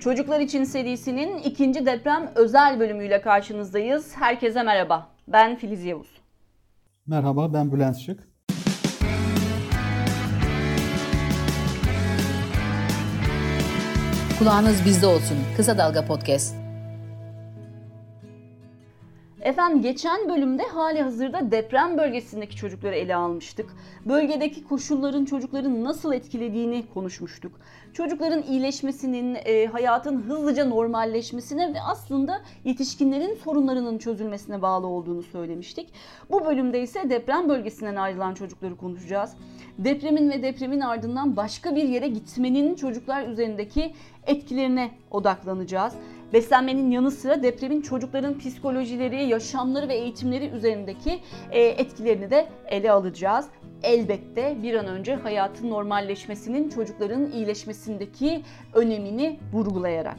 Çocuklar için serisinin ikinci deprem özel bölümüyle karşınızdayız. Herkese merhaba. Ben Filiz Yavuz. Merhaba ben Bülent Şık. Kulağınız bizde olsun. Kısa Dalga Podcast. Efendim geçen bölümde hali hazırda deprem bölgesindeki çocukları ele almıştık. Bölgedeki koşulların çocukların nasıl etkilediğini konuşmuştuk. Çocukların iyileşmesinin, e, hayatın hızlıca normalleşmesine ve aslında yetişkinlerin sorunlarının çözülmesine bağlı olduğunu söylemiştik. Bu bölümde ise deprem bölgesinden ayrılan çocukları konuşacağız. Depremin ve depremin ardından başka bir yere gitmenin çocuklar üzerindeki etkilerine odaklanacağız. Beslenmenin yanı sıra depremin çocukların psikolojileri, yaşamları ve eğitimleri üzerindeki e, etkilerini de ele alacağız. Elbette bir an önce hayatın normalleşmesinin çocukların iyileşmesindeki önemini vurgulayarak.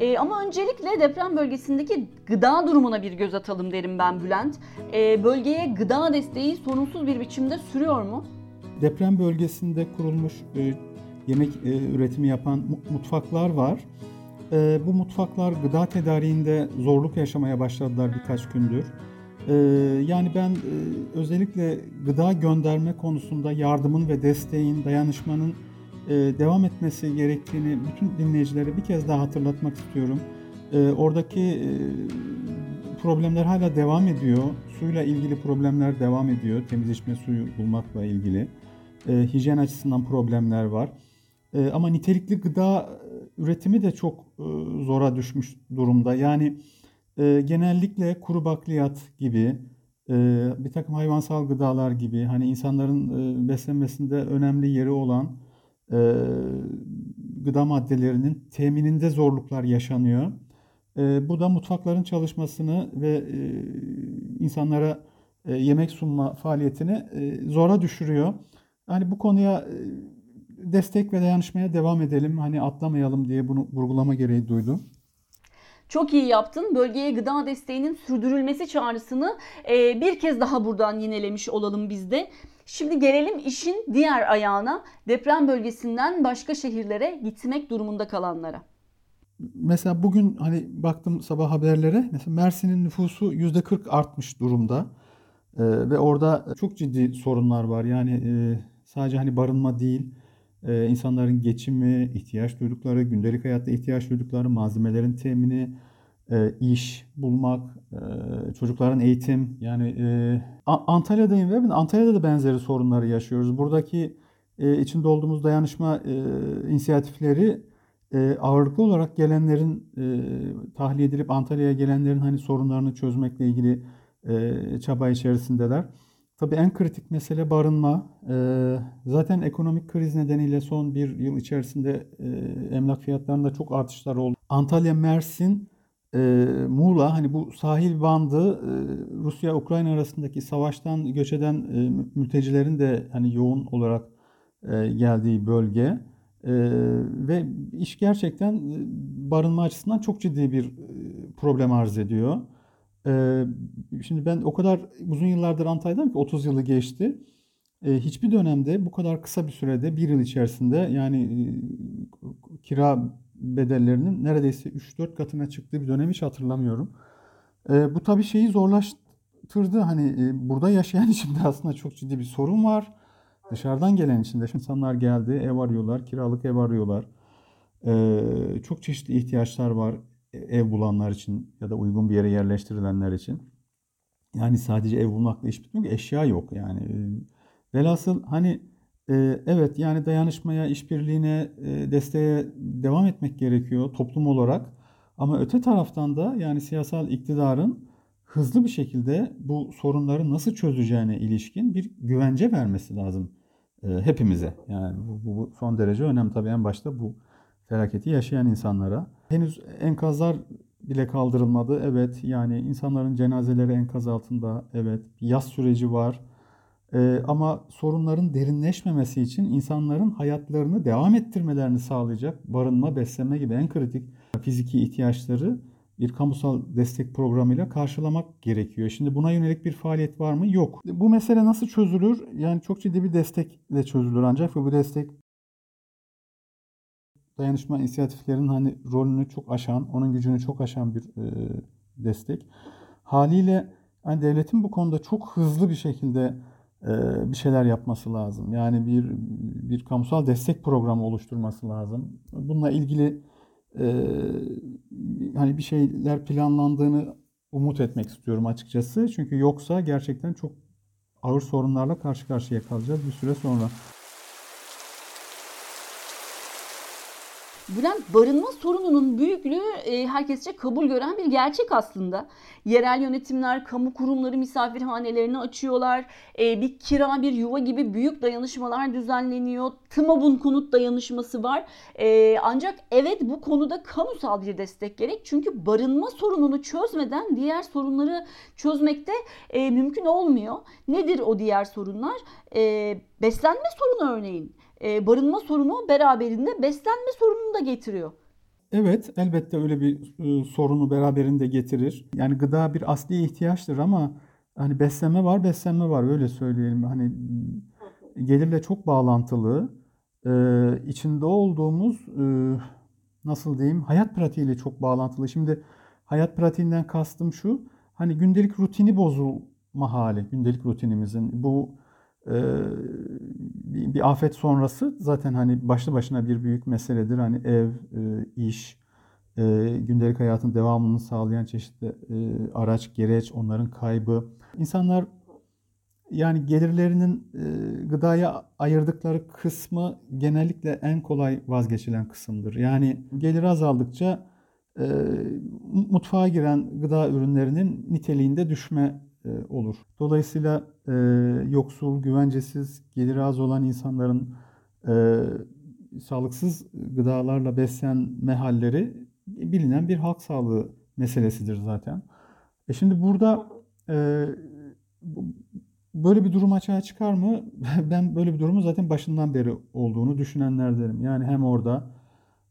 E, ama öncelikle deprem bölgesindeki gıda durumuna bir göz atalım derim ben Bülent. E, bölgeye gıda desteği sorunsuz bir biçimde sürüyor mu? Deprem bölgesinde kurulmuş e, yemek e, üretimi yapan mutfaklar var. E, bu mutfaklar gıda tedariğinde zorluk yaşamaya başladılar birkaç gündür. E, yani ben e, özellikle gıda gönderme konusunda yardımın ve desteğin, dayanışmanın e, devam etmesi gerektiğini bütün dinleyicilere bir kez daha hatırlatmak istiyorum. E, oradaki e, problemler hala devam ediyor. Suyla ilgili problemler devam ediyor. Temiz içme suyu bulmakla ilgili. E, hijyen açısından problemler var. E, ama nitelikli gıda üretimi de çok e, zora düşmüş durumda. Yani e, genellikle kuru bakliyat gibi, e, bir takım hayvansal gıdalar gibi, hani insanların e, beslenmesinde önemli yeri olan e, gıda maddelerinin temininde zorluklar yaşanıyor. E, bu da mutfakların çalışmasını ve e, insanlara e, yemek sunma faaliyetini e, zora düşürüyor. Yani bu konuya e, destek ve dayanışmaya devam edelim. Hani atlamayalım diye bunu vurgulama gereği duydum. Çok iyi yaptın. Bölgeye gıda desteğinin sürdürülmesi çağrısını e, bir kez daha buradan yinelemiş olalım biz de. Şimdi gelelim işin diğer ayağına. Deprem bölgesinden başka şehirlere gitmek durumunda kalanlara. Mesela bugün hani baktım sabah haberlere. Mesela Mersin'in nüfusu %40 artmış durumda. Ee, ve orada çok ciddi sorunlar var. Yani e, sadece hani barınma değil, e, insanların geçimi, ihtiyaç duydukları, gündelik hayatta ihtiyaç duydukları malzemelerin temini, e, iş bulmak, e, çocukların eğitim. Yani e, Antalya'dayım ve Antalya'da da benzeri sorunları yaşıyoruz. Buradaki e, içinde olduğumuz dayanışma e, inisiyatifleri e, ağırlıklı olarak gelenlerin e, tahliye edilip Antalya'ya gelenlerin hani sorunlarını çözmekle ilgili e, çaba içerisindeler. Tabii en kritik mesele barınma. Ee, zaten ekonomik kriz nedeniyle son bir yıl içerisinde e, emlak fiyatlarında çok artışlar oldu. Antalya, Mersin, e, Muğla hani bu sahil bandı e, Rusya-Ukrayna arasındaki savaştan göç eden mültecilerin de hani yoğun olarak geldiği bölge. ve iş gerçekten barınma açısından çok ciddi bir problem arz ediyor. Ee, şimdi ben o kadar uzun yıllardır Antalya'dayım ki 30 yılı geçti. Ee, hiçbir dönemde bu kadar kısa bir sürede bir yıl içerisinde yani e, kira bedellerinin neredeyse 3-4 katına çıktığı bir dönem hiç hatırlamıyorum. Ee, bu tabii şeyi zorlaştırdı. Hani e, burada yaşayan için de aslında çok ciddi bir sorun var. Dışarıdan gelen için de insanlar geldi, ev arıyorlar, kiralık ev arıyorlar. Ee, çok çeşitli ihtiyaçlar var ev bulanlar için ya da uygun bir yere yerleştirilenler için. Yani sadece ev bulmakla iş bitmiyor ki eşya yok yani. Velhasıl hani e, evet yani dayanışmaya, işbirliğine, e, desteğe devam etmek gerekiyor toplum olarak. Ama öte taraftan da yani siyasal iktidarın hızlı bir şekilde bu sorunları nasıl çözeceğine ilişkin bir güvence vermesi lazım e, hepimize. Yani bu, bu son derece önemli tabii en başta bu felaketi yaşayan insanlara. Henüz enkazlar bile kaldırılmadı. Evet yani insanların cenazeleri enkaz altında. Evet yaz süreci var. Ee, ama sorunların derinleşmemesi için insanların hayatlarını devam ettirmelerini sağlayacak barınma, beslenme gibi en kritik fiziki ihtiyaçları bir kamusal destek programıyla karşılamak gerekiyor. Şimdi buna yönelik bir faaliyet var mı? Yok. Bu mesele nasıl çözülür? Yani çok ciddi bir destekle çözülür ancak ve bu destek dayanışma inisiyatiflerinin hani rolünü çok aşan, onun gücünü çok aşan bir e, destek. Haliyle hani devletin bu konuda çok hızlı bir şekilde e, bir şeyler yapması lazım. Yani bir bir kamusal destek programı oluşturması lazım. Bununla ilgili e, hani bir şeyler planlandığını umut etmek istiyorum açıkçası. Çünkü yoksa gerçekten çok ağır sorunlarla karşı karşıya kalacağız bir süre sonra. Bülent barınma sorununun büyüklüğü e, herkesçe kabul gören bir gerçek aslında. Yerel yönetimler, kamu kurumları misafirhanelerini açıyorlar. E, bir kira bir yuva gibi büyük dayanışmalar düzenleniyor. TMOB'un konut dayanışması var. E, ancak evet bu konuda kamusal bir destek gerek. Çünkü barınma sorununu çözmeden diğer sorunları çözmekte mümkün olmuyor. Nedir o diğer sorunlar? Beslenme sorunu örneğin e, barınma sorunu beraberinde beslenme sorununu da getiriyor. Evet, elbette öyle bir e, sorunu beraberinde getirir. Yani gıda bir asli ihtiyaçtır ama hani beslenme var, beslenme var öyle söyleyelim. Hani gelirle çok bağlantılı. Ee, içinde olduğumuz e, nasıl diyeyim hayat pratiğiyle çok bağlantılı. Şimdi hayat pratiğinden kastım şu. Hani gündelik rutini bozulma hali, gündelik rutinimizin. Bu bir afet sonrası zaten hani başlı başına bir büyük meseledir. Hani ev, e, iş, e, gündelik hayatın devamını sağlayan çeşitli e, araç, gereç, onların kaybı. İnsanlar yani gelirlerinin gıdaya ayırdıkları kısmı genellikle en kolay vazgeçilen kısımdır. Yani gelir azaldıkça mutfağa giren gıda ürünlerinin niteliğinde düşme olur. Dolayısıyla e, yoksul, güvencesiz, geliri az olan insanların e, sağlıksız gıdalarla beslenme halleri bilinen bir halk sağlığı meselesidir zaten. E şimdi burada e, böyle bir durum açığa çıkar mı? Ben böyle bir durumu zaten başından beri olduğunu düşünenlerdenim. Yani hem orada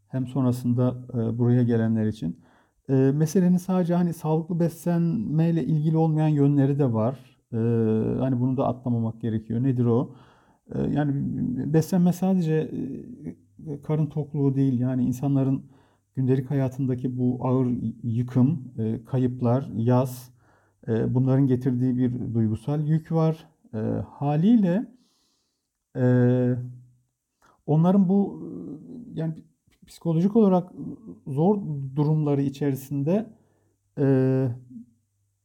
hem sonrasında e, buraya gelenler için. E, meselenin sadece hani sağlıklı beslenmeyle ilgili olmayan yönleri de var. Ee, hani bunu da atlamamak gerekiyor. Nedir o? Ee, yani beslenme sadece e, karın tokluğu değil. Yani insanların gündelik hayatındaki bu ağır yıkım, e, kayıplar, yaz, e, bunların getirdiği bir duygusal yük var. E, haliyle e, onların bu yani psikolojik olarak zor durumları içerisinde e,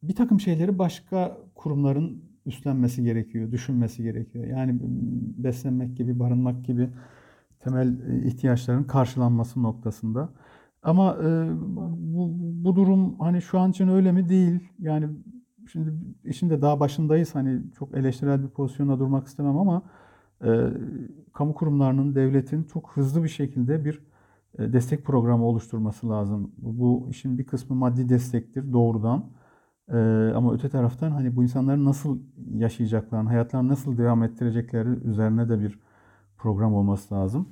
bir takım şeyleri başka kurumların üstlenmesi gerekiyor, düşünmesi gerekiyor. Yani beslenmek gibi, barınmak gibi temel e, ihtiyaçların karşılanması noktasında. Ama e, bu, bu durum hani şu an için öyle mi değil. Yani şimdi işin de daha başındayız. Hani çok eleştirel bir pozisyonda durmak istemem ama e, kamu kurumlarının, devletin çok hızlı bir şekilde bir destek programı oluşturması lazım. Bu işin bir kısmı maddi destektir doğrudan. Ee, ama öte taraftan hani bu insanların nasıl yaşayacaklarını, hayatlarını nasıl devam ettirecekleri üzerine de bir program olması lazım.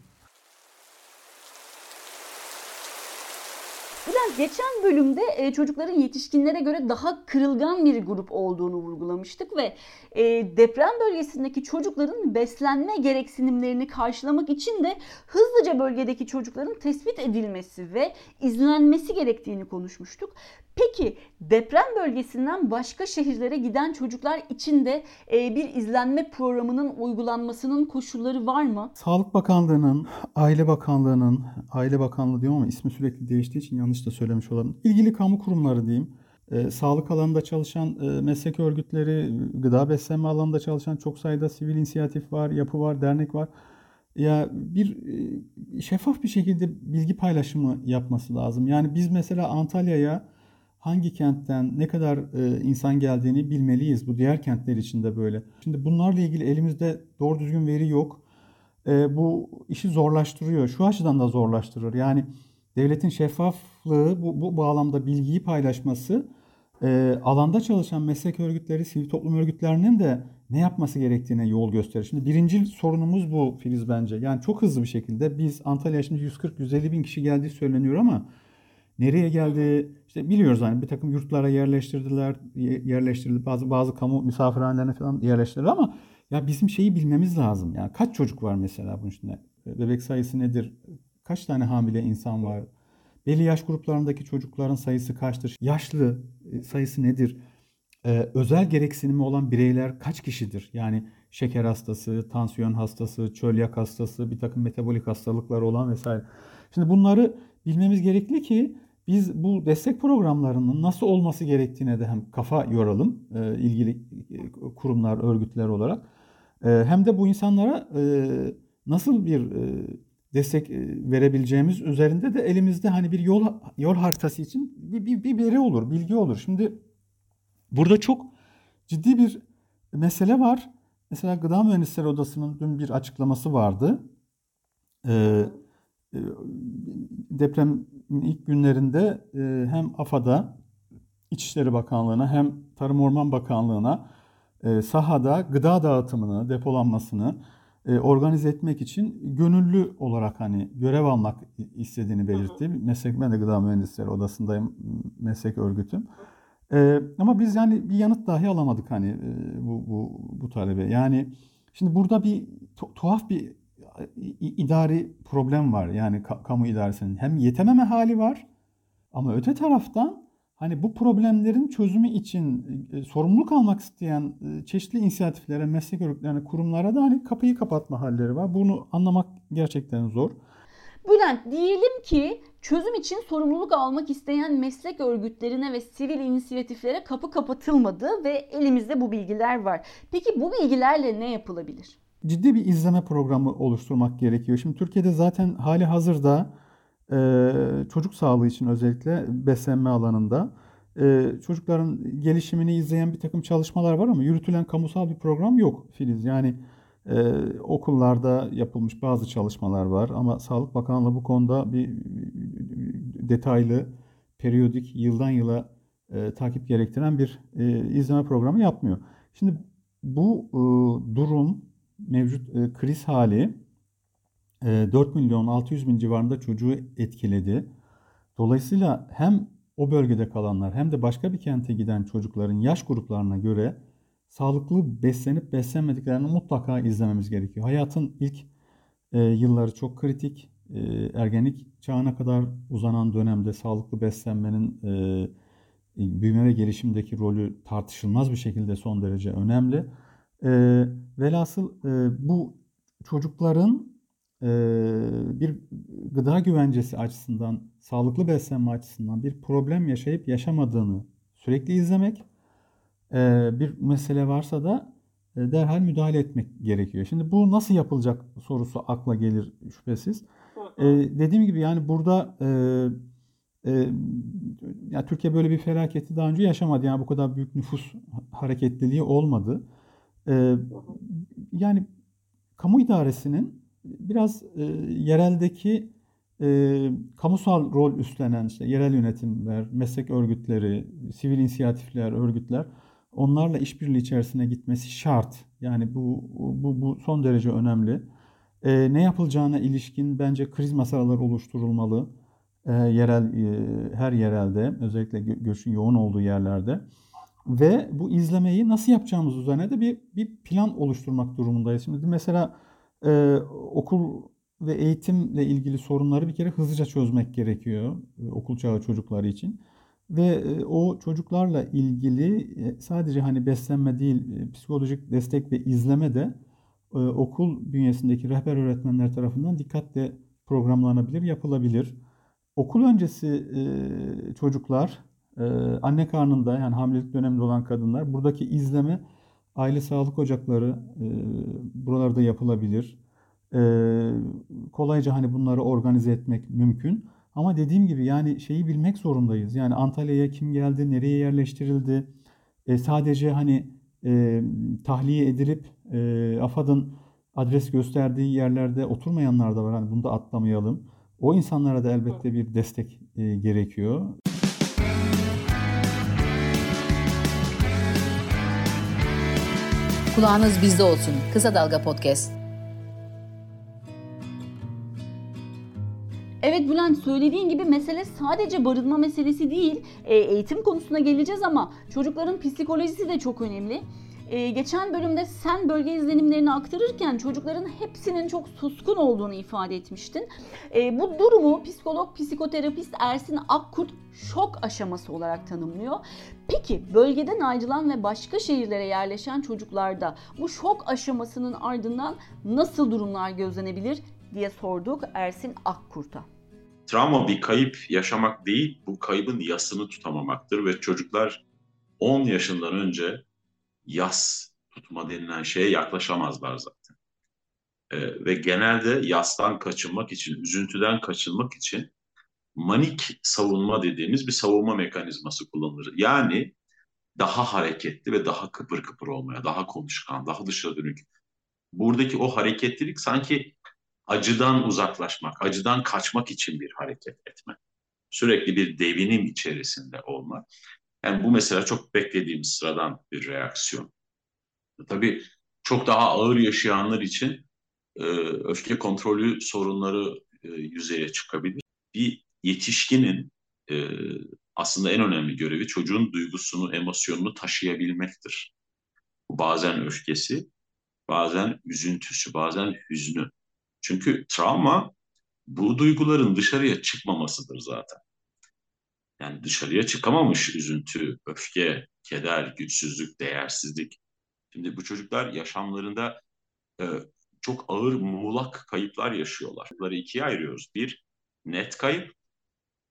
Geçen bölümde e, çocukların yetişkinlere göre daha kırılgan bir grup olduğunu vurgulamıştık ve e, deprem bölgesindeki çocukların beslenme gereksinimlerini karşılamak için de hızlıca bölgedeki çocukların tespit edilmesi ve izlenmesi gerektiğini konuşmuştuk. Peki deprem bölgesinden başka şehirlere giden çocuklar için de e, bir izlenme programının uygulanmasının koşulları var mı? Sağlık Bakanlığı'nın, Aile Bakanlığı'nın, Aile Bakanlığı diyorum ama ismi sürekli değiştiği için yanlış da söylemiş olalım. İlgili kamu kurumları diyeyim. E, sağlık alanında çalışan e, meslek örgütleri, gıda beslenme alanında çalışan çok sayıda sivil inisiyatif var, yapı var, dernek var. Ya bir e, şeffaf bir şekilde bilgi paylaşımı yapması lazım. Yani biz mesela Antalya'ya hangi kentten ne kadar e, insan geldiğini bilmeliyiz. Bu diğer kentler için de böyle. Şimdi bunlarla ilgili elimizde doğru düzgün veri yok. E, bu işi zorlaştırıyor. Şu açıdan da zorlaştırır. Yani devletin şeffaflığı bu, bu bağlamda bilgiyi paylaşması e, alanda çalışan meslek örgütleri, sivil toplum örgütlerinin de ne yapması gerektiğine yol gösterir. Şimdi birinci sorunumuz bu Filiz bence. Yani çok hızlı bir şekilde biz Antalya'ya şimdi 140-150 bin kişi geldiği söyleniyor ama Nereye geldi? İşte biliyoruz hani bir takım yurtlara yerleştirdiler, yerleştirildi. Bazı bazı kamu misafirhanelerine falan yerleştirildi ama ya bizim şeyi bilmemiz lazım. Yani kaç çocuk var mesela bunun içinde? Bebek sayısı nedir? kaç tane hamile insan var? Belli yaş gruplarındaki çocukların sayısı kaçtır? Yaşlı e, sayısı nedir? Ee, özel gereksinimi olan bireyler kaç kişidir? Yani şeker hastası, tansiyon hastası, çölyak hastası, bir takım metabolik hastalıklar olan vesaire. Şimdi bunları bilmemiz gerekli ki biz bu destek programlarının nasıl olması gerektiğine de hem kafa yoralım e, ilgili e, kurumlar, örgütler olarak. E, hem de bu insanlara nasıl bir destek verebileceğimiz üzerinde de elimizde hani bir yol yol haritası için bir, bir, bir olur, bilgi olur. Şimdi burada çok ciddi bir mesele var. Mesela Gıda Mühendisleri Odası'nın dün bir açıklaması vardı. Ee, depremin ilk günlerinde e, hem AFAD'a, İçişleri Bakanlığı'na hem Tarım Orman Bakanlığı'na e, sahada gıda dağıtımını, depolanmasını organize etmek için gönüllü olarak hani görev almak istediğini belirtti. Meslek ben de Gıda Mühendisleri Odası'ndayım, meslek örgütüm. ama biz yani bir yanıt dahi alamadık hani bu, bu, bu talebe. Yani şimdi burada bir tuhaf bir idari problem var. Yani kamu idaresinin hem yetememe hali var ama öte taraftan hani bu problemlerin çözümü için e, sorumluluk almak isteyen e, çeşitli inisiyatiflere, meslek örgütlerine, kurumlara da hani kapıyı kapatma halleri var. Bunu anlamak gerçekten zor. Bülent diyelim ki çözüm için sorumluluk almak isteyen meslek örgütlerine ve sivil inisiyatiflere kapı kapatılmadı ve elimizde bu bilgiler var. Peki bu bilgilerle ne yapılabilir? Ciddi bir izleme programı oluşturmak gerekiyor. Şimdi Türkiye'de zaten hali hazırda e, çocuk sağlığı için özellikle beslenme alanında e, çocukların gelişimini izleyen bir takım çalışmalar var ama yürütülen kamusal bir program yok Filiz. Yani e, okullarda yapılmış bazı çalışmalar var ama Sağlık Bakanlığı bu konuda bir detaylı, periyodik, yıldan yıla e, takip gerektiren bir e, izleme programı yapmıyor. Şimdi bu e, durum mevcut e, kriz hali e, 4 milyon 600 bin civarında çocuğu etkiledi. Dolayısıyla hem o bölgede kalanlar hem de başka bir kente giden çocukların yaş gruplarına göre sağlıklı beslenip beslenmediklerini mutlaka izlememiz gerekiyor. Hayatın ilk e, yılları çok kritik. E, ergenlik çağına kadar uzanan dönemde sağlıklı beslenmenin e, büyüme ve gelişimdeki rolü tartışılmaz bir şekilde son derece önemli. E, velhasıl e, bu çocukların e, bir gıda güvencesi açısından, sağlıklı beslenme açısından bir problem yaşayıp yaşamadığını sürekli izlemek, e, bir mesele varsa da e, derhal müdahale etmek gerekiyor. Şimdi bu nasıl yapılacak sorusu akla gelir şüphesiz. E, dediğim gibi yani burada e, e, ya Türkiye böyle bir felaketi daha önce yaşamadı. Yani bu kadar büyük nüfus hareketliliği olmadı. E, yani kamu idaresinin biraz e, yereldeki e, kamusal rol üstlenen işte yerel yönetimler, meslek örgütleri, sivil inisiyatifler, örgütler onlarla işbirliği içerisine gitmesi şart. Yani bu bu, bu son derece önemli. E, ne yapılacağına ilişkin bence kriz masaları oluşturulmalı. E, yerel e, her yerelde özellikle göçün yoğun olduğu yerlerde. Ve bu izlemeyi nasıl yapacağımız üzerine de bir, bir plan oluşturmak durumundayız. Şimdi mesela e, okul ve eğitimle ilgili sorunları bir kere hızlıca çözmek gerekiyor e, okul çağı çocukları için. Ve e, o çocuklarla ilgili e, sadece hani beslenme değil, e, psikolojik destek ve izleme de e, okul bünyesindeki rehber öğretmenler tarafından dikkatle programlanabilir, yapılabilir. Okul öncesi e, çocuklar ee, anne karnında yani hamilelik döneminde olan kadınlar buradaki izleme aile sağlık ocakları e, buralarda yapılabilir. E, kolayca hani bunları organize etmek mümkün. Ama dediğim gibi yani şeyi bilmek zorundayız. Yani Antalya'ya kim geldi, nereye yerleştirildi? E, sadece hani e, tahliye edilip e, AFAD'ın adres gösterdiği yerlerde oturmayanlar da var. Hani bunu da atlamayalım. O insanlara da elbette bir destek e, gerekiyor. Kulağınız bizde olsun. Kısa Dalga Podcast. Evet Bülent söylediğin gibi mesele sadece barınma meselesi değil. E, eğitim konusuna geleceğiz ama çocukların psikolojisi de çok önemli. Ee, geçen bölümde sen bölge izlenimlerini aktarırken çocukların hepsinin çok suskun olduğunu ifade etmiştin. Ee, bu durumu psikolog, psikoterapist Ersin Akkurt şok aşaması olarak tanımlıyor. Peki bölgeden ayrılan ve başka şehirlere yerleşen çocuklarda bu şok aşamasının ardından nasıl durumlar gözlenebilir diye sorduk Ersin Akkurt'a. Travma bir kayıp yaşamak değil, bu kaybın yasını tutamamaktır ve çocuklar 10 yaşından önce yas tutma denilen şeye yaklaşamazlar zaten. Ee, ve genelde yastan kaçınmak için, üzüntüden kaçınmak için manik savunma dediğimiz bir savunma mekanizması kullanılır. Yani daha hareketli ve daha kıpır kıpır olmaya, daha konuşkan, daha dışa dönük. Buradaki o hareketlilik sanki acıdan uzaklaşmak, acıdan kaçmak için bir hareket etme. Sürekli bir devinim içerisinde olmak. Yani bu mesela çok beklediğimiz sıradan bir reaksiyon. Tabii çok daha ağır yaşayanlar için e, öfke kontrolü sorunları e, yüzeye çıkabilir. Bir yetişkinin e, aslında en önemli görevi çocuğun duygusunu, emosyonunu taşıyabilmektir. Bazen öfkesi, bazen üzüntüsü, bazen hüznü. Çünkü travma bu duyguların dışarıya çıkmamasıdır zaten. Yani dışarıya çıkamamış üzüntü, öfke, keder, güçsüzlük, değersizlik. Şimdi bu çocuklar yaşamlarında e, çok ağır muğlak kayıplar yaşıyorlar. Bunları ikiye ayırıyoruz. Bir, net kayıp,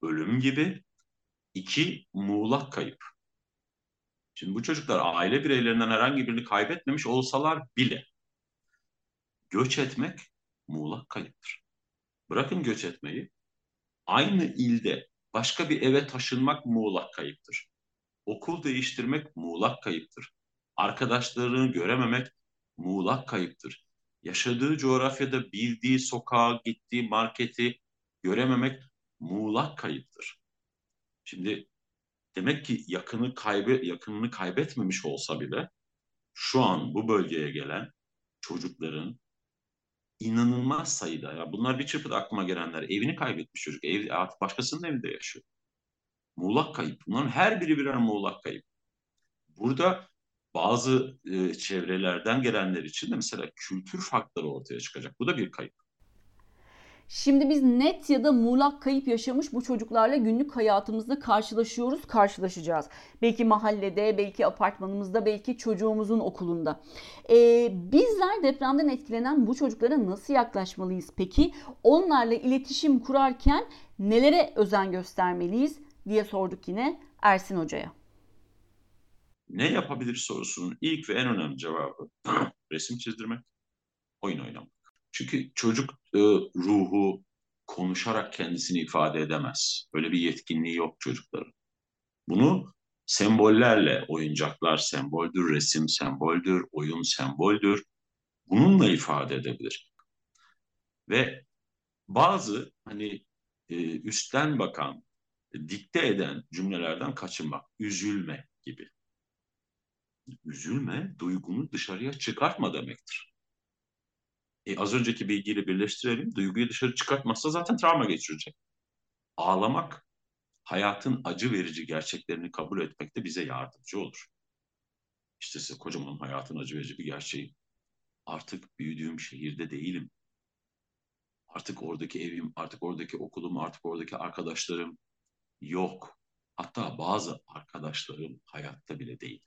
ölüm gibi. İki, muğlak kayıp. Şimdi bu çocuklar aile bireylerinden herhangi birini kaybetmemiş olsalar bile göç etmek muğlak kayıptır. Bırakın göç etmeyi, aynı ilde başka bir eve taşınmak muğlak kayıptır. Okul değiştirmek muğlak kayıptır. Arkadaşlarını görememek muğlak kayıptır. Yaşadığı coğrafyada bildiği sokağa, gittiği marketi görememek muğlak kayıptır. Şimdi demek ki yakını kaybe, yakınını kaybetmemiş olsa bile şu an bu bölgeye gelen çocukların inanılmaz sayıda ya bunlar bir çırpıda aklıma gelenler evini kaybetmiş çocuk ev artık başkasının evinde yaşıyor. Muğlak kayıp. Bunların her biri birer muğlak kayıp. Burada bazı e, çevrelerden gelenler için de mesela kültür farkları ortaya çıkacak. Bu da bir kayıp. Şimdi biz net ya da muğlak kayıp yaşamış bu çocuklarla günlük hayatımızda karşılaşıyoruz, karşılaşacağız. Belki mahallede, belki apartmanımızda, belki çocuğumuzun okulunda. Ee, bizler depremden etkilenen bu çocuklara nasıl yaklaşmalıyız peki? Onlarla iletişim kurarken nelere özen göstermeliyiz diye sorduk yine Ersin Hoca'ya. Ne yapabilir sorusunun ilk ve en önemli cevabı resim çizdirmek, oyun oynamak. Çünkü çocuk e, ruhu konuşarak kendisini ifade edemez. Öyle bir yetkinliği yok çocukların. Bunu sembollerle, oyuncaklar semboldür, resim semboldür, oyun semboldür. Bununla ifade edebilir. Ve bazı hani e, üstten bakan, dikte eden cümlelerden kaçınmak, üzülme gibi. Üzülme, duygunu dışarıya çıkartma demektir. E, az önceki bilgiyle birleştirelim. Duyguyu dışarı çıkartmazsa zaten travma geçirecek. Ağlamak hayatın acı verici gerçeklerini kabul etmekte bize yardımcı olur. İşte size kocaman hayatın acı verici bir gerçeği. Artık büyüdüğüm şehirde değilim. Artık oradaki evim, artık oradaki okulum, artık oradaki arkadaşlarım yok. Hatta bazı arkadaşlarım hayatta bile değil.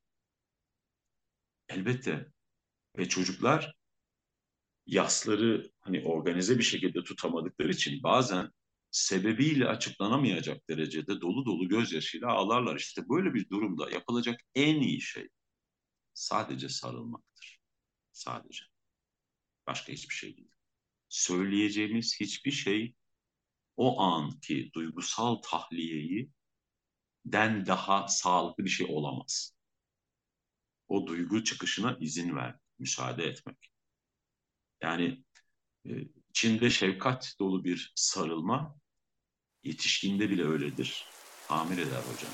Elbette ve çocuklar yasları hani organize bir şekilde tutamadıkları için bazen sebebiyle açıklanamayacak derecede dolu dolu gözyaşıyla ağlarlar. İşte böyle bir durumda yapılacak en iyi şey sadece sarılmaktır. Sadece. Başka hiçbir şey değil. Söyleyeceğimiz hiçbir şey o anki duygusal tahliyeyi den daha sağlıklı bir şey olamaz. O duygu çıkışına izin ver, müsaade etmek. Yani e, içinde şefkat dolu bir sarılma yetişkinde bile öyledir. Amir eder hocam.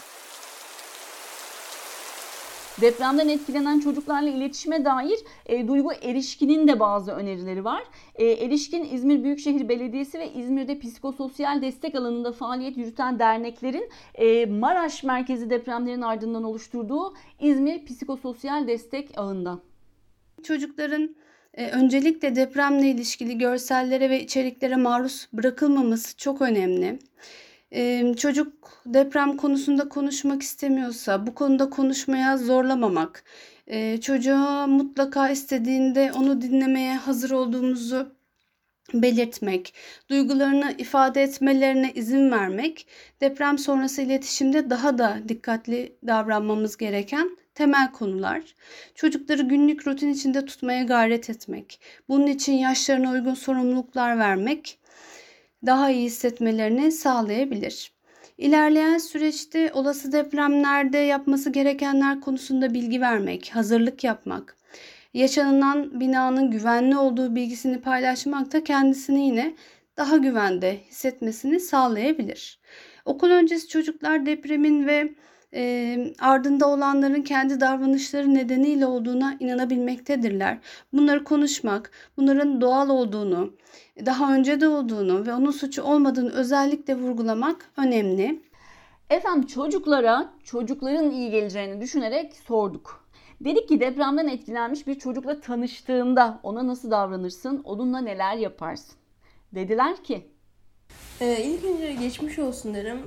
Depremden etkilenen çocuklarla iletişime dair e, Duygu Erişkin'in de bazı önerileri var. E, Erişkin İzmir Büyükşehir Belediyesi ve İzmir'de psikososyal destek alanında faaliyet yürüten derneklerin e, Maraş merkezi depremlerin ardından oluşturduğu İzmir Psikososyal Destek Ağı'ndan. Çocukların e, öncelikle depremle ilişkili görsellere ve içeriklere maruz bırakılmaması çok önemli. E, çocuk deprem konusunda konuşmak istemiyorsa bu konuda konuşmaya zorlamamak, e, çocuğa mutlaka istediğinde onu dinlemeye hazır olduğumuzu belirtmek, duygularını ifade etmelerine izin vermek, deprem sonrası iletişimde daha da dikkatli davranmamız gereken temel konular. Çocukları günlük rutin içinde tutmaya gayret etmek, bunun için yaşlarına uygun sorumluluklar vermek daha iyi hissetmelerini sağlayabilir. İlerleyen süreçte olası depremlerde yapması gerekenler konusunda bilgi vermek, hazırlık yapmak, yaşanılan binanın güvenli olduğu bilgisini paylaşmak da kendisini yine daha güvende hissetmesini sağlayabilir. Okul öncesi çocuklar depremin ve e, ardında olanların kendi davranışları nedeniyle olduğuna inanabilmektedirler. Bunları konuşmak, bunların doğal olduğunu, daha önce de olduğunu ve onun suçu olmadığını özellikle vurgulamak önemli. Efendim çocuklara çocukların iyi geleceğini düşünerek sorduk. Dedik ki depremden etkilenmiş bir çocukla tanıştığında ona nasıl davranırsın, onunla neler yaparsın? Dediler ki Ee, ilk önce geçmiş olsun derim.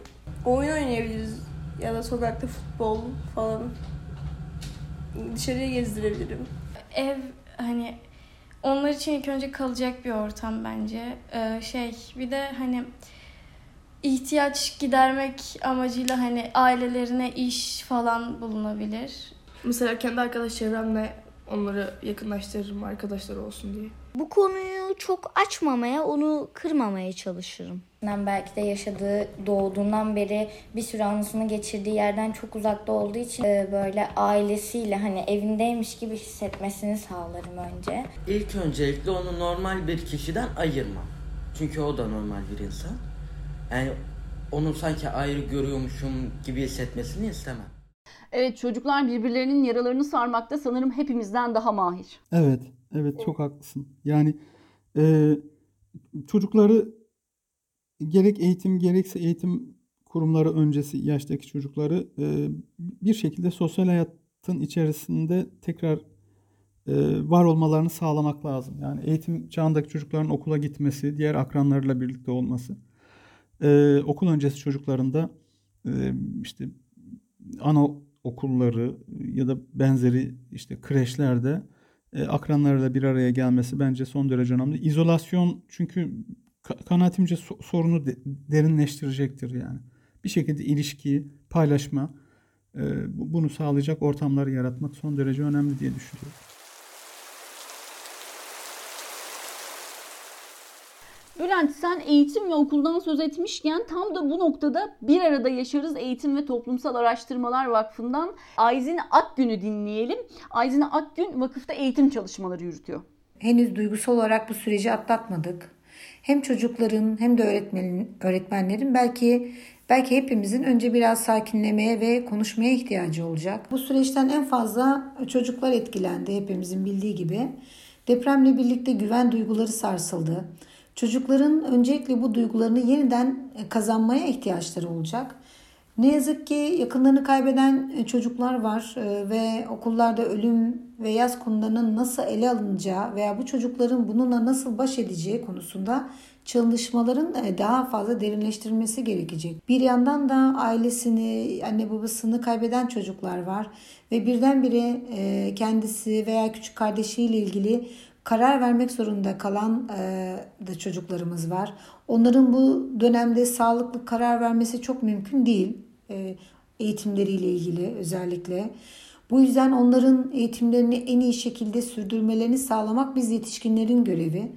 Oyun oynayabiliriz ya da sokakta futbol falan. Dışarıya gezdirebilirim. Ev hani onlar için ilk önce kalacak bir ortam bence. Ee, şey bir de hani ihtiyaç gidermek amacıyla hani ailelerine iş falan bulunabilir. Mesela kendi arkadaş çevremle onları yakınlaştırırım arkadaşlar olsun diye. Bu konuyu çok açmamaya, onu kırmamaya çalışırım. Belki de yaşadığı doğduğundan beri bir sürü anısını geçirdiği yerden çok uzakta olduğu için e, böyle ailesiyle hani evindeymiş gibi hissetmesini sağlarım önce. İlk öncelikle onu normal bir kişiden ayırmam. Çünkü o da normal bir insan. Yani onu sanki ayrı görüyormuşum gibi hissetmesini istemem. Evet çocuklar birbirlerinin yaralarını sarmakta sanırım hepimizden daha mahir. Evet, evet çok haklısın. Yani e, çocukları gerek eğitim gerekse eğitim kurumları öncesi yaştaki çocukları e, bir şekilde sosyal hayatın içerisinde tekrar e, var olmalarını sağlamak lazım. Yani eğitim çağındaki çocukların okula gitmesi, diğer akranlarıyla birlikte olması, e, okul öncesi çocuklarında e, işte ana okulları ya da benzeri işte kreşlerde e, akranlarla bir araya gelmesi bence son derece önemli. İzolasyon çünkü kanaatimce sorunu derinleştirecektir yani. Bir şekilde ilişkiyi, paylaşma, bunu sağlayacak ortamları yaratmak son derece önemli diye düşünüyorum. Bülent sen eğitim ve okuldan söz etmişken tam da bu noktada Bir Arada Yaşarız Eğitim ve Toplumsal Araştırmalar Vakfı'ndan Ayzin Akgün'ü dinleyelim. Ayzin Akgün vakıfta eğitim çalışmaları yürütüyor. Henüz duygusal olarak bu süreci atlatmadık. Hem çocukların hem de öğretmenin, öğretmenlerin belki belki hepimizin önce biraz sakinlemeye ve konuşmaya ihtiyacı olacak. Bu süreçten en fazla çocuklar etkilendi hepimizin bildiği gibi. Depremle birlikte güven duyguları sarsıldı. Çocukların öncelikle bu duygularını yeniden e, kazanmaya ihtiyaçları olacak. Ne yazık ki yakınlarını kaybeden e, çocuklar var e, ve okullarda ölüm ve yaz konularının nasıl ele alınacağı veya bu çocukların bununla nasıl baş edeceği konusunda çalışmaların daha fazla derinleştirilmesi gerekecek. Bir yandan da ailesini, anne babasını kaybeden çocuklar var ve birdenbire kendisi veya küçük kardeşiyle ilgili karar vermek zorunda kalan e, da çocuklarımız var. Onların bu dönemde sağlıklı karar vermesi çok mümkün değil. E, eğitimleriyle ilgili özellikle. Bu yüzden onların eğitimlerini en iyi şekilde sürdürmelerini sağlamak biz yetişkinlerin görevi.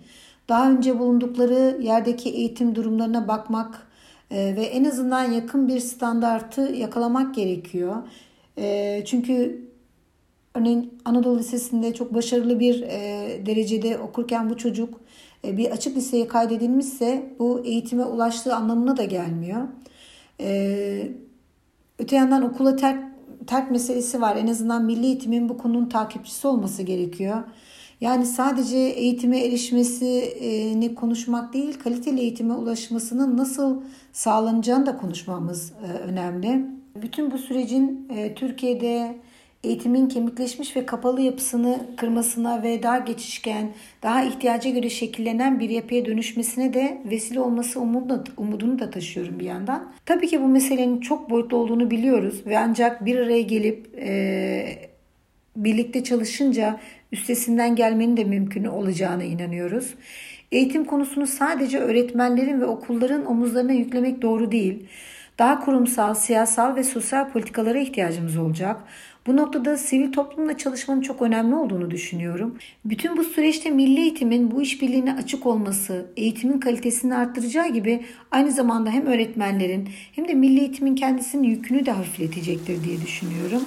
Daha önce bulundukları yerdeki eğitim durumlarına bakmak e, ve en azından yakın bir standartı yakalamak gerekiyor. E, çünkü Örneğin Anadolu Lisesi'nde çok başarılı bir e, derecede okurken bu çocuk e, bir açık liseye kaydedilmişse bu eğitime ulaştığı anlamına da gelmiyor. E, öte yandan okula terk terk meselesi var. En azından milli eğitimin bu konunun takipçisi olması gerekiyor. Yani sadece eğitime erişmesini konuşmak değil, kaliteli eğitime ulaşmasının nasıl sağlanacağını da konuşmamız e, önemli. Bütün bu sürecin e, Türkiye'de eğitimin kemikleşmiş ve kapalı yapısını kırmasına ve daha geçişken, daha ihtiyaca göre şekillenen bir yapıya dönüşmesine de vesile olması umudunu, umudunu da taşıyorum bir yandan. Tabii ki bu meselenin çok boyutlu olduğunu biliyoruz ve ancak bir araya gelip e, birlikte çalışınca üstesinden gelmenin de mümkün olacağına inanıyoruz. Eğitim konusunu sadece öğretmenlerin ve okulların omuzlarına yüklemek doğru değil. Daha kurumsal, siyasal ve sosyal politikalara ihtiyacımız olacak. Bu noktada sivil toplumla çalışmanın çok önemli olduğunu düşünüyorum. Bütün bu süreçte milli eğitimin bu işbirliğine açık olması, eğitimin kalitesini arttıracağı gibi aynı zamanda hem öğretmenlerin hem de milli eğitimin kendisinin yükünü de hafifletecektir diye düşünüyorum.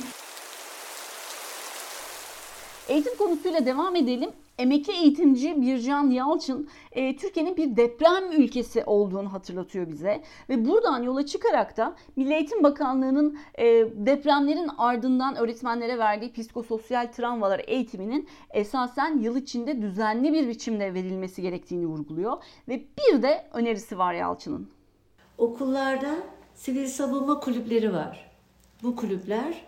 Eğitim konusuyla devam edelim. Emekli eğitimci Bircan Yalçın e, Türkiye'nin bir deprem ülkesi olduğunu hatırlatıyor bize. Ve buradan yola çıkarak da Milli Eğitim Bakanlığı'nın e, depremlerin ardından öğretmenlere verdiği psikososyal travmalar eğitiminin esasen yıl içinde düzenli bir biçimde verilmesi gerektiğini vurguluyor. Ve bir de önerisi var Yalçın'ın. Okullarda sivil savunma kulüpleri var. Bu kulüpler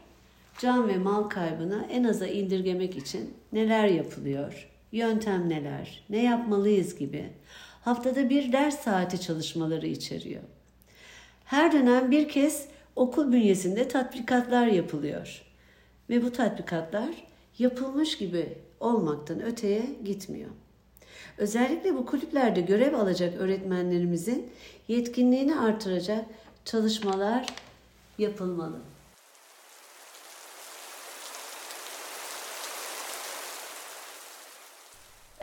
can ve mal kaybını en aza indirgemek için neler yapılıyor, yöntem neler, ne yapmalıyız gibi haftada bir ders saati çalışmaları içeriyor. Her dönem bir kez okul bünyesinde tatbikatlar yapılıyor. Ve bu tatbikatlar yapılmış gibi olmaktan öteye gitmiyor. Özellikle bu kulüplerde görev alacak öğretmenlerimizin yetkinliğini artıracak çalışmalar yapılmalı.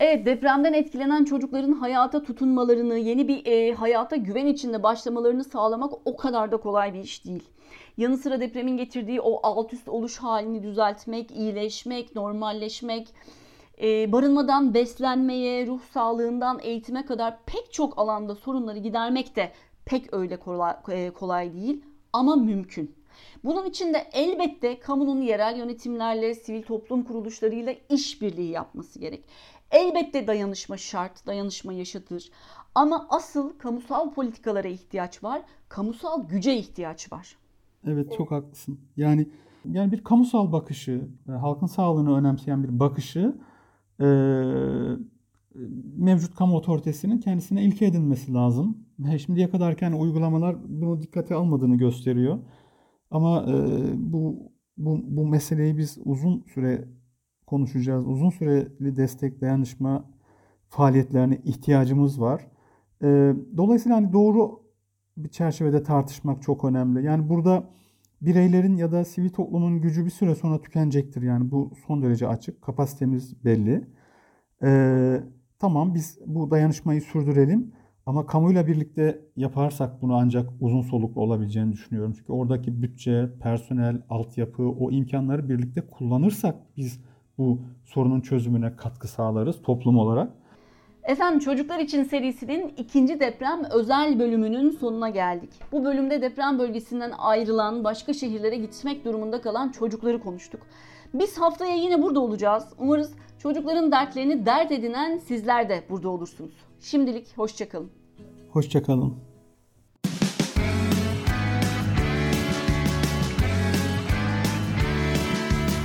Evet depremden etkilenen çocukların hayata tutunmalarını, yeni bir e, hayata güven içinde başlamalarını sağlamak o kadar da kolay bir iş değil. Yanı sıra depremin getirdiği o alt üst oluş halini düzeltmek, iyileşmek, normalleşmek, e, barınmadan beslenmeye, ruh sağlığından eğitime kadar pek çok alanda sorunları gidermek de pek öyle kolay, e, kolay değil ama mümkün. Bunun için de elbette kamunun yerel yönetimlerle, sivil toplum kuruluşlarıyla işbirliği yapması gerek. Elbette dayanışma şart, dayanışma yaşatır. Ama asıl kamusal politikalara ihtiyaç var, kamusal güce ihtiyaç var. Evet çok haklısın. Yani yani bir kamusal bakışı, e, halkın sağlığını önemseyen bir bakışı e, mevcut kamu otoritesinin kendisine ilke edinmesi lazım. Şimdiye kadarken uygulamalar bunu dikkate almadığını gösteriyor. Ama e, bu, bu bu meseleyi biz uzun süre konuşacağız. Uzun süreli destek, dayanışma faaliyetlerine ihtiyacımız var. Ee, dolayısıyla hani doğru bir çerçevede tartışmak çok önemli. Yani burada bireylerin ya da sivil toplumun gücü bir süre sonra tükenecektir. Yani bu son derece açık. Kapasitemiz belli. Ee, tamam biz bu dayanışmayı sürdürelim. Ama kamuyla birlikte yaparsak bunu ancak uzun soluklu olabileceğini düşünüyorum. Çünkü oradaki bütçe, personel, altyapı, o imkanları birlikte kullanırsak biz bu sorunun çözümüne katkı sağlarız toplum olarak. Efendim Çocuklar için serisinin ikinci deprem özel bölümünün sonuna geldik. Bu bölümde deprem bölgesinden ayrılan, başka şehirlere gitmek durumunda kalan çocukları konuştuk. Biz haftaya yine burada olacağız. Umarız çocukların dertlerini dert edinen sizler de burada olursunuz. Şimdilik hoşçakalın. Hoşçakalın.